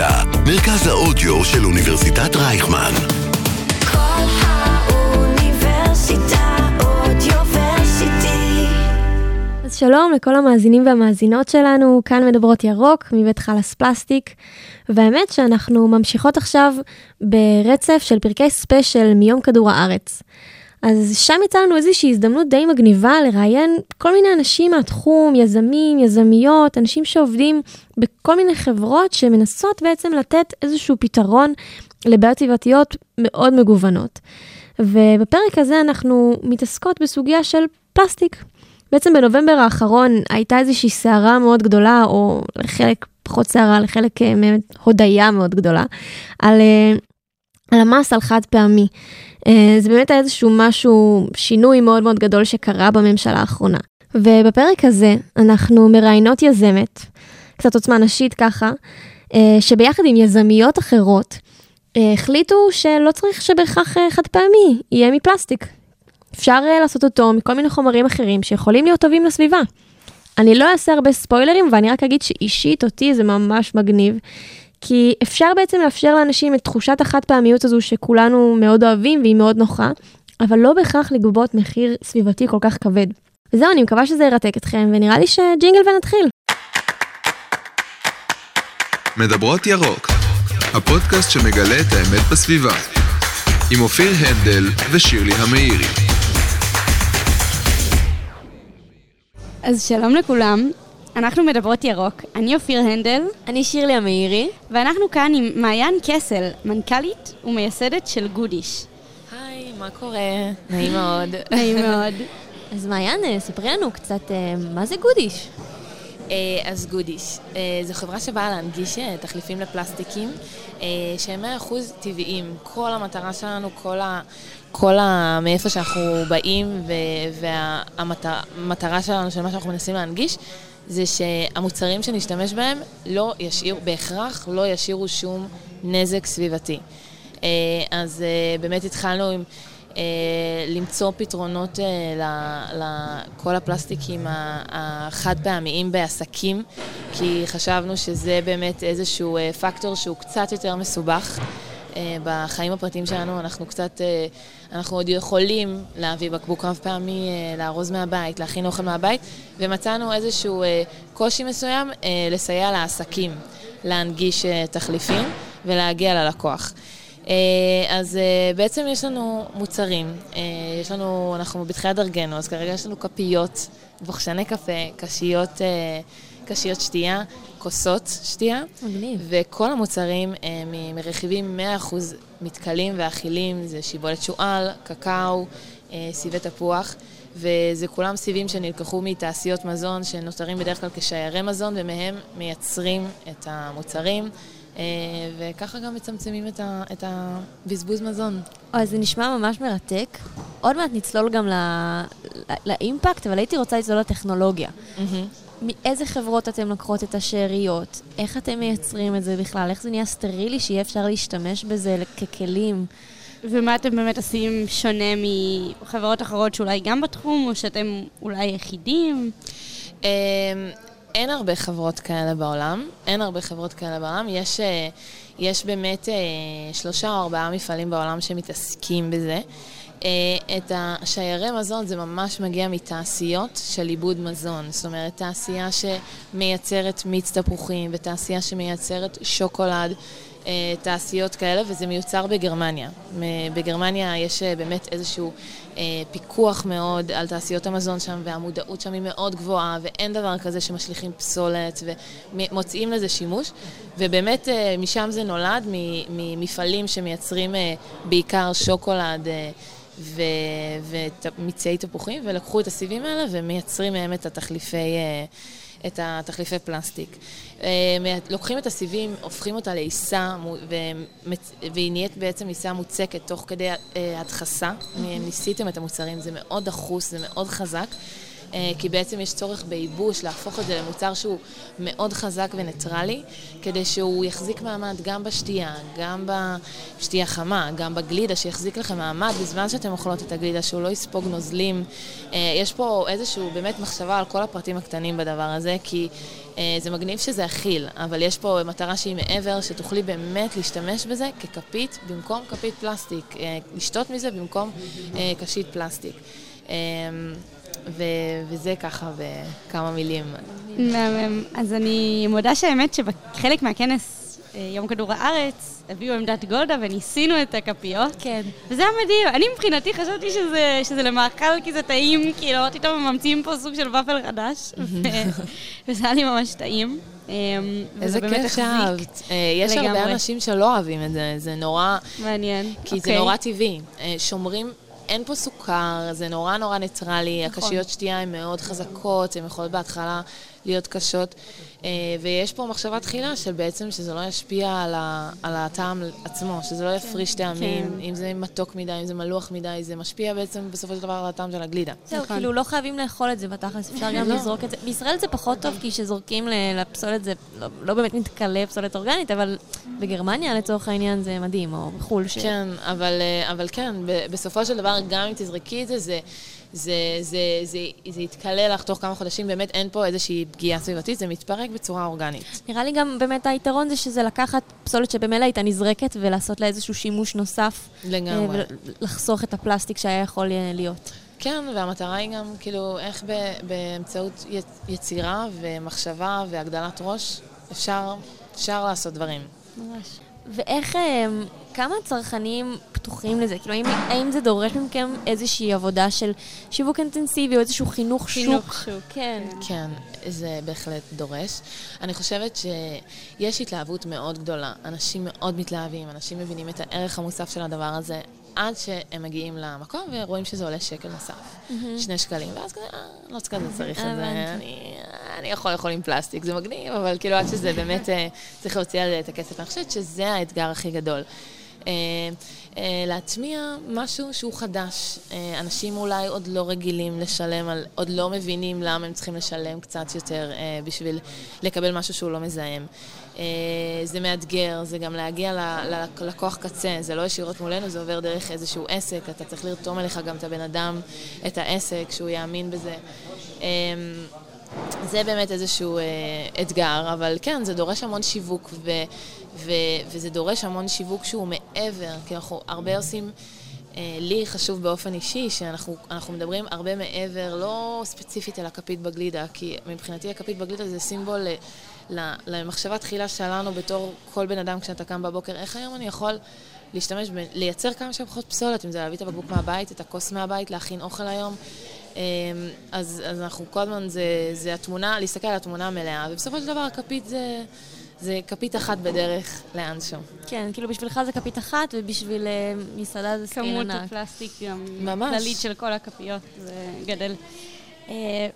האוניברסיטה, מרכז האודיו של אוניברסיטת רייכמן. כל האוניברסיטה אודיוורסיטי. אז שלום לכל המאזינים והמאזינות שלנו, כאן מדברות ירוק מבית חלאס פלסטיק, והאמת שאנחנו ממשיכות עכשיו ברצף של פרקי ספיישל מיום כדור הארץ. אז שם יצא לנו איזושהי הזדמנות די מגניבה לראיין כל מיני אנשים מהתחום, יזמים, יזמיות, אנשים שעובדים בכל מיני חברות שמנסות בעצם לתת איזשהו פתרון לבעיות סביבתיות מאוד מגוונות. ובפרק הזה אנחנו מתעסקות בסוגיה של פלסטיק. בעצם בנובמבר האחרון הייתה איזושהי סערה מאוד גדולה, או לחלק פחות סערה, לחלק אה, באמת הודיה מאוד גדולה, על, אה, על המס על חד פעמי. אה, זה באמת היה איזשהו משהו, שינוי מאוד מאוד גדול שקרה בממשלה האחרונה. ובפרק הזה אנחנו מראיינות יזמת, קצת עוצמה נשית ככה, שביחד עם יזמיות אחרות, החליטו שלא צריך שבהכרח חד פעמי יהיה מפלסטיק. אפשר לעשות אותו מכל מיני חומרים אחרים שיכולים להיות טובים לסביבה. אני לא אעשה הרבה ספוילרים, ואני רק אגיד שאישית אותי זה ממש מגניב. כי אפשר בעצם לאפשר לאנשים את תחושת החד פעמיות הזו שכולנו מאוד אוהבים והיא מאוד נוחה, אבל לא בהכרח לגבות מחיר סביבתי כל כך כבד. וזהו, אני מקווה שזה ירתק אתכם, ונראה לי שג'ינגל ונתחיל. מדברות ירוק, הפודקאסט שמגלה את האמת בסביבה, עם אופיר הנדל ושירלי המאירי. אז שלום לכולם, אנחנו מדברות ירוק, אני אופיר הנדל, אני שירלי המאירי. ואנחנו כאן עם מעיין קסל, מנכ"לית ומייסדת של גודיש. היי, מה קורה? נעים מאוד. נעים מאוד. אז מעיין, אה, ספרי לנו קצת, אה, מה זה גודיש? אה, אז גודיש, זו חברה שבאה להנגיש תחליפים לפלסטיקים שהם 100% טבעיים. כל המטרה שלנו, כל ה... כל ה... מאיפה שאנחנו באים והמטרה שלנו, של מה שאנחנו מנסים להנגיש, זה שהמוצרים שנשתמש בהם לא ישאירו, בהכרח לא ישאירו שום נזק סביבתי. אה, אז אה, באמת התחלנו עם אה, למצוא פתרונות לכל הפלסטיקים החד פעמיים בעסקים, כי חשבנו שזה באמת איזשהו פקטור שהוא קצת יותר מסובך. בחיים הפרטיים שלנו אנחנו קצת, אנחנו עוד יכולים להביא בקבוק רב פעמי, לארוז מהבית, להכין אוכל מהבית, ומצאנו איזשהו קושי מסוים לסייע לעסקים להנגיש תחליפים ולהגיע ללקוח. אז בעצם יש לנו מוצרים, יש לנו, אנחנו בתחילת דרכנו, אז כרגע יש לנו כפיות, בוחשני קפה, קשיות, קשיות שתייה, כוסות שתייה. מגניב. וכל המוצרים הם מרכיבים 100% מתכלים ואכילים, זה שיבולת שועל, קקאו, סיבי תפוח, וזה כולם סיבים שנלקחו מתעשיות מזון שנותרים בדרך כלל כשיירי מזון, ומהם מייצרים את המוצרים. וככה גם מצמצמים את, ה, את הבזבוז מזון. אוי, זה נשמע ממש מרתק. עוד מעט נצלול גם לא, לא, לאימפקט, אבל הייתי רוצה לצלול לטכנולוגיה. Mm-hmm. מאיזה חברות אתם לוקחות את השאריות? איך אתם מייצרים את זה בכלל? איך זה נהיה סטרילי שיהיה אפשר להשתמש בזה ככלים? ומה אתם באמת עושים שונה מחברות אחרות שאולי גם בתחום, או שאתם אולי יחידים? אין הרבה חברות כאלה בעולם, אין הרבה חברות כאלה בעולם. יש, יש באמת שלושה או ארבעה מפעלים בעולם שמתעסקים בזה. את השיירי מזון זה ממש מגיע מתעשיות של עיבוד מזון. זאת אומרת, תעשייה שמייצרת מיץ תפוחים ותעשייה שמייצרת שוקולד. תעשיות כאלה, וזה מיוצר בגרמניה. בגרמניה יש באמת איזשהו פיקוח מאוד על תעשיות המזון שם, והמודעות שם היא מאוד גבוהה, ואין דבר כזה שמשליכים פסולת, ומוצאים לזה שימוש. ובאמת משם זה נולד, ממפעלים שמייצרים בעיקר שוקולד ומיצי תפוחים, ולקחו את הסיבים האלה ומייצרים מהם את התחליפי... את התחליפי פלסטיק. לוקחים את הסיבים, הופכים אותה לעיסה, והיא נהיית בעצם עיסה מוצקת תוך כדי הדחסה. ניסיתם את המוצרים, זה מאוד דחוס, זה מאוד חזק. אה, כי בעצם יש צורך בייבוש, להפוך את זה למוצר שהוא מאוד חזק וניטרלי, כדי שהוא יחזיק מעמד גם בשתייה, גם בשתייה חמה, גם בגלידה, שיחזיק לכם מעמד בזמן שאתם אוכלות את הגלידה, שהוא לא יספוג נוזלים. אה, יש פה איזשהו באמת מחשבה על כל הפרטים הקטנים בדבר הזה, כי אה, זה מגניב שזה אכיל, אבל יש פה מטרה שהיא מעבר, שתוכלי באמת להשתמש בזה ככפית במקום כפית פלסטיק, לשתות מזה במקום קשית פלסטיק. ו- וזה ככה בכמה מילים. מהמם. אז אני מודה שהאמת שבחלק מהכנס אה, יום כדור הארץ, הביאו עמדת גולדה וניסינו את הכפיות. כן. וזה היה מדהים. אני מבחינתי חשבתי שזה, שזה למאכל כי זה טעים, כאילו, פתאום ממציאים פה סוג של ופל חדש, ו- וזה היה לי ממש טעים. וזה איזה כיף. שאהבת. אה, יש הרבה לגמרי. אנשים שלא אוהבים את זה, זה נורא... מעניין. כי זה אוקיי. נורא טבעי. אה, שומרים, אין פה סוכר, זה נורא נורא ניטרלי, נכון. הקשיות שתייה הן מאוד חזקות, הן יכולות בהתחלה להיות קשות, אה, ויש פה מחשבה תחילה של בעצם שזה לא ישפיע על, ה, על הטעם עצמו, שזה לא יפריש טעמים, כן. אם זה מתוק מדי, אם זה מלוח מדי, זה משפיע בעצם בסופו של דבר על הטעם של הגלידה. זהו, נכון. כאילו לא חייבים לאכול את זה בתכלס, אפשר גם לא. לזרוק את זה. בישראל זה פחות טוב, כי כשזורקים לפסולת זה לא- לא באמת מתכלה פסולת אורגנית, אבל בגרמניה לצורך העניין זה מדהים, או בחו"ל. ש- כן, אבל, אה, אבל כן, ב- בסופו של דבר, גם אם תזרקי את זה, זה... זה, זה, זה, זה יתכלה לך תוך כמה חודשים, באמת אין פה איזושהי פגיעה סביבתית, זה מתפרק בצורה אורגנית. נראה לי גם באמת היתרון זה שזה לקחת פסולת שבמילא הייתה נזרקת ולעשות לה איזשהו שימוש נוסף. לגמרי. אה, ולחסוך את הפלסטיק שהיה יכול אה, להיות. כן, והמטרה היא גם, כאילו, איך ב, באמצעות יצירה ומחשבה והגדלת ראש אפשר, אפשר לעשות דברים. ממש. ואיך, אה, כמה צרכנים פתוחים לזה? כאילו, האם, האם זה דורש מכם איזושהי עבודה של שיווק אינטנסיבי או איזשהו חינוך שוק? חינוך שוק. כן. כן, זה בהחלט דורש. אני חושבת שיש התלהבות מאוד גדולה. אנשים מאוד מתלהבים, אנשים מבינים את הערך המוסף של הדבר הזה, עד שהם מגיעים למקום ורואים שזה עולה שקל נוסף. שני שקלים, ואז כזה, אה, לא כזה צריך את זה. אני, אני יכול לאכול עם פלסטיק, זה מגניב, אבל כאילו עד שזה באמת, אה, צריך להוציא על זה את הכסף. אני חושבת שזה האתגר הכי גדול. אה, אה, להטמיע משהו שהוא חדש. אה, אנשים אולי עוד לא רגילים לשלם, על, עוד לא מבינים למה הם צריכים לשלם קצת יותר בשביל לקבל משהו שהוא לא מזהם. זה מאתגר, זה גם להגיע ללקוח קצה, זה לא ישירות מולנו, זה עובר דרך איזשהו עסק, אתה צריך לרתום אליך גם את הבן אדם, את העסק, שהוא יאמין בזה. זה באמת איזשהו אה, אתגר, אבל כן, זה דורש המון שיווק, ו, ו, וזה דורש המון שיווק שהוא מעבר, כי אנחנו הרבה עושים, אה, לי חשוב באופן אישי, שאנחנו אנחנו מדברים הרבה מעבר, לא ספציפית על הכפית בגלידה, כי מבחינתי הכפית בגלידה זה סימבול למחשבה תחילה שלנו בתור כל בן אדם כשאתה קם בבוקר, איך היום אני יכול... להשתמש, ב- לייצר כמה שפחות פסולת, אם זה להביא את הבקבוק מהבית, את הכוס מהבית, להכין אוכל היום. אמ, אז, אז אנחנו כל הזמן, זה, זה התמונה, להסתכל על התמונה המלאה, ובסופו של דבר הכפית זה, זה כפית אחת בדרך לאנשהו. כן, כאילו בשבילך זה כפית אחת, ובשביל אה, מסעדה זה כמות ענק. הפלסטיק גם ממש. כללית של כל הכפיות, זה גדל. Uh,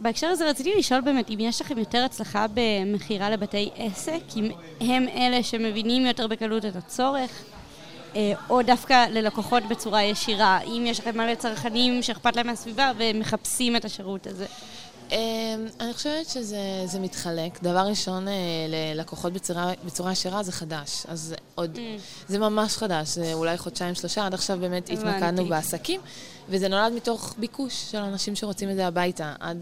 בהקשר הזה רציתי לשאול באמת אם יש לכם יותר הצלחה במכירה לבתי עסק, אם הם אלה שמבינים יותר בקלות את הצורך, uh, או דווקא ללקוחות בצורה ישירה, אם יש לכם מלא צרכנים שאכפת להם מהסביבה ומחפשים את השירות הזה. אמ, אני חושבת שזה זה מתחלק. דבר ראשון, אה, ללקוחות בצורה, בצורה ישירה זה חדש. אז עוד, זה ממש חדש, זה אולי חודשיים, שלושה, עד עכשיו באמת הבנתי. התמקדנו בעסקים, וזה נולד מתוך ביקוש של אנשים שרוצים את זה הביתה. עד,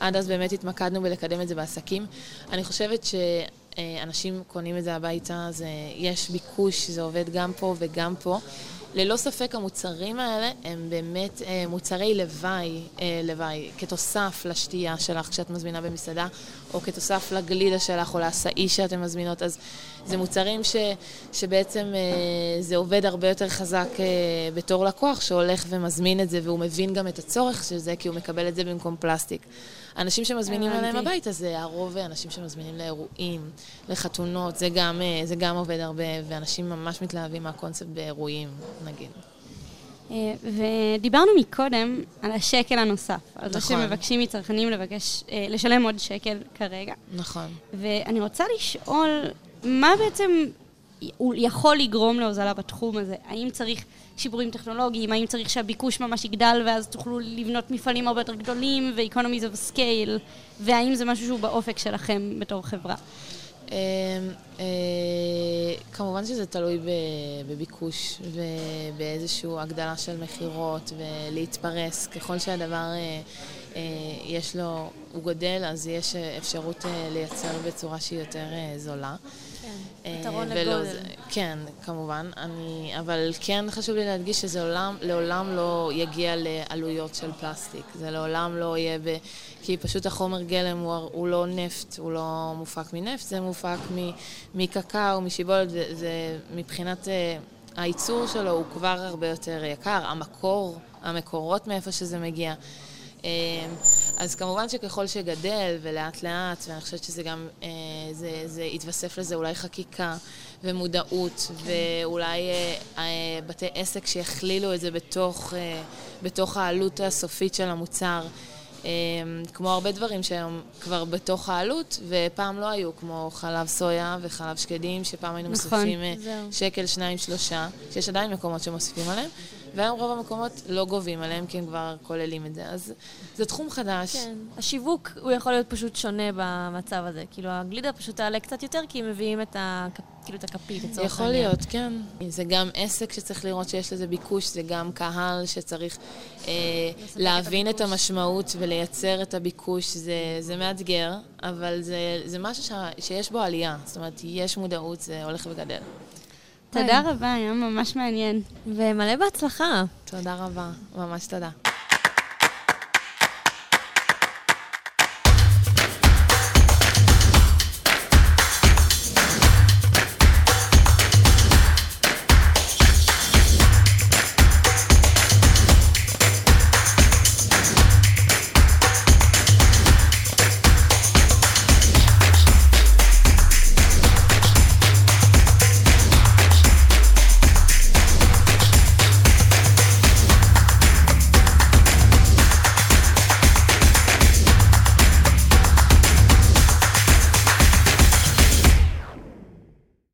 עד אז באמת התמקדנו בלקדם את זה בעסקים. אני חושבת שאנשים קונים את זה הביתה, זה, יש ביקוש, זה עובד גם פה וגם פה. ללא ספק המוצרים האלה הם באמת אה, מוצרי לוואי, אה, לוואי, כתוסף לשתייה שלך כשאת מזמינה במסעדה, או כתוסף לגלידה שלך או לעשאי שאתן מזמינות, אז זה מוצרים ש, שבעצם אה, זה עובד הרבה יותר חזק אה, בתור לקוח שהולך ומזמין את זה, והוא מבין גם את הצורך של זה, כי הוא מקבל את זה במקום פלסטיק. אנשים שמזמינים. אליהם הביתה זה הרוב אנשים שמזמינים לאירועים, לחתונות, זה גם, אה, זה גם עובד הרבה, ואנשים ממש מתלהבים מהקונספט באירועים, נגיד. אה, ודיברנו מקודם על השקל הנוסף, על זה נכון. שמבקשים מצרכנים לבקש, אה, לשלם עוד שקל כרגע. נכון. ואני רוצה לשאול, מה בעצם הוא יכול לגרום להוזלה בתחום הזה. האם צריך שיפורים טכנולוגיים, האם צריך שהביקוש ממש יגדל ואז תוכלו לבנות מפעלים הרבה יותר גדולים ו-economies of scale, והאם זה משהו שהוא באופק שלכם בתור חברה? אה, אה, כמובן שזה תלוי בביקוש ובאיזושהי הגדלה של מכירות ולהתפרס. ככל שהדבר אה, יש לו, הוא גודל, אז יש אפשרות לייצר בצורה שהיא יותר זולה. אה, פתרון ולא לגודל. זה- כן, כמובן. אני, אבל כן חשוב לי להדגיש שזה לעולם, לעולם לא יגיע לעלויות של פלסטיק. זה לעולם לא יהיה ב... כי פשוט החומר גלם הוא, הוא לא נפט, הוא לא מופק מנפט, זה מופק מ, מקקאו, משיבולת, זה, זה מבחינת אה, הייצור שלו הוא כבר הרבה יותר יקר. המקור, המקורות מאיפה שזה מגיע. אה, אז כמובן שככל שגדל ולאט לאט, ואני חושבת שזה גם, אה, זה, זה יתווסף לזה אולי חקיקה ומודעות, ואולי אה, אה, בתי עסק שיכלילו את זה בתוך, בתוך העלות הסופית של המוצר. אה, כמו הרבה דברים שהיום כבר בתוך העלות, ופעם לא היו, כמו חלב סויה וחלב שקדים, שפעם היינו נכון, מוסיפים זהו. שקל, שניים, שלושה, שיש עדיין מקומות שמוסיפים עליהם, והיום רוב המקומות לא גובים עליהם כי הם כבר כוללים את זה. אז זה תחום חדש. כן. השיווק הוא יכול להיות פשוט שונה במצב הזה. כאילו, הגלידה פשוט תעלה קצת יותר, כי הם מביאים את, ה... כאילו, את הכפית לצורך יכול העניין. להיות, כן. זה גם עסק שצריך לראות שיש לזה ביקוש, זה גם קהל שצריך אה, להבין את המשמעות ולייצר את הביקוש. זה, זה מאתגר, אבל זה, זה משהו ש, שיש בו עלייה. זאת אומרת, יש מודעות, זה הולך וגדל. תודה רבה, היה ממש מעניין. ומלא בהצלחה. תודה רבה, ממש תודה.